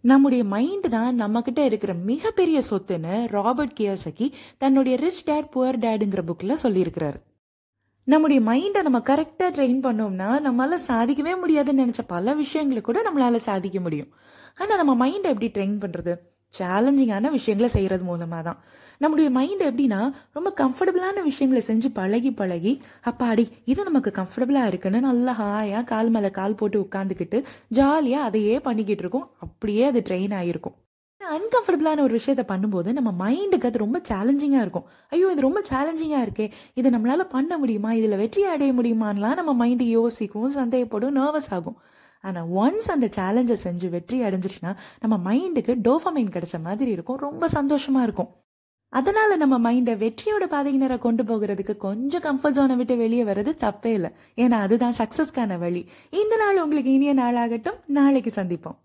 நம்முடைய மைண்ட் தான் நம்ம கிட்ட இருக்கிற மிகப்பெரிய சொத்துன்னு ராபர்ட் கியோசகி தன்னுடைய ரிச் டேட் புவர் டேடுங்கிற புக்ல சொல்லியிருக்கிறாரு. நம்முடைய மைண்டை நம்ம கரெக்டாக ட்ரெயின் பண்ணோம்னா நம்மளால சாதிக்கவே முடியாதுன்னு நினைச்ச பல விஷயங்களை கூட நம்மளால சாதிக்க முடியும். ஆனால் நம்ம மைண்டை எப்படி ட்ரெயின் பண்ணுறது சேலஞ்சிங்கான விஷயங்களை செய்கிறது மூலமாக தான் நம்முடைய மைண்ட் எப்படின்னா ரொம்ப கம்ஃபர்டபுளான விஷயங்களை செஞ்சு பழகி பழகி அப்பாடி இது நமக்கு கம்ஃபர்டபுளாக இருக்குன்னு நல்லா ஹாயாக கால் மேலே கால் போட்டு உட்காந்துக்கிட்டு ஜாலியாக அதையே பண்ணிக்கிட்டு இருக்கோம். அப்படியே அது ட்ரெயின் ஆகிருக்கும். அன்கம்ஃபர்டபுளான ஒரு விஷயத்த பண்ணும்போது நம்ம மைண்டுக்கு அது ரொம்ப சேலஞ்சிங்காக இருக்கும். ஐயோ இது ரொம்ப சேலஞ்சிங்காக இருக்கே. இதை நம்மளால் பண்ண முடியுமா? இதில் வெற்றி அடைய முடியுமான்லாம் நம்ம மைண்டு யோசிக்கும் சந்தேகப்படும் நர்வஸ் ஆகும். ஆனால் ஒன்ஸ் அந்த சேலஞ்சை செஞ்சு வெற்றி அடைஞ்சிச்சுன்னா நம்ம மைண்டுக்கு டோஃபமைன் கிடைச்ச மாதிரி இருக்கும். ரொம்ப சந்தோஷமா இருக்கும். அதனால நம்ம மைண்டை வெற்றியோட பாதையினரை கொண்டு போகிறதுக்கு கொஞ்சம் கம்ஃபர்ட் ஜோனை விட்டு வெளியே வர்றது தப்பே இல்லை. ஏன்னா அதுதான் சக்சஸ்க்கான வழி. இந்த நாள் உங்களுக்கு இனிய நாளாகட்டும். நாளைக்கு சந்திப்போம்.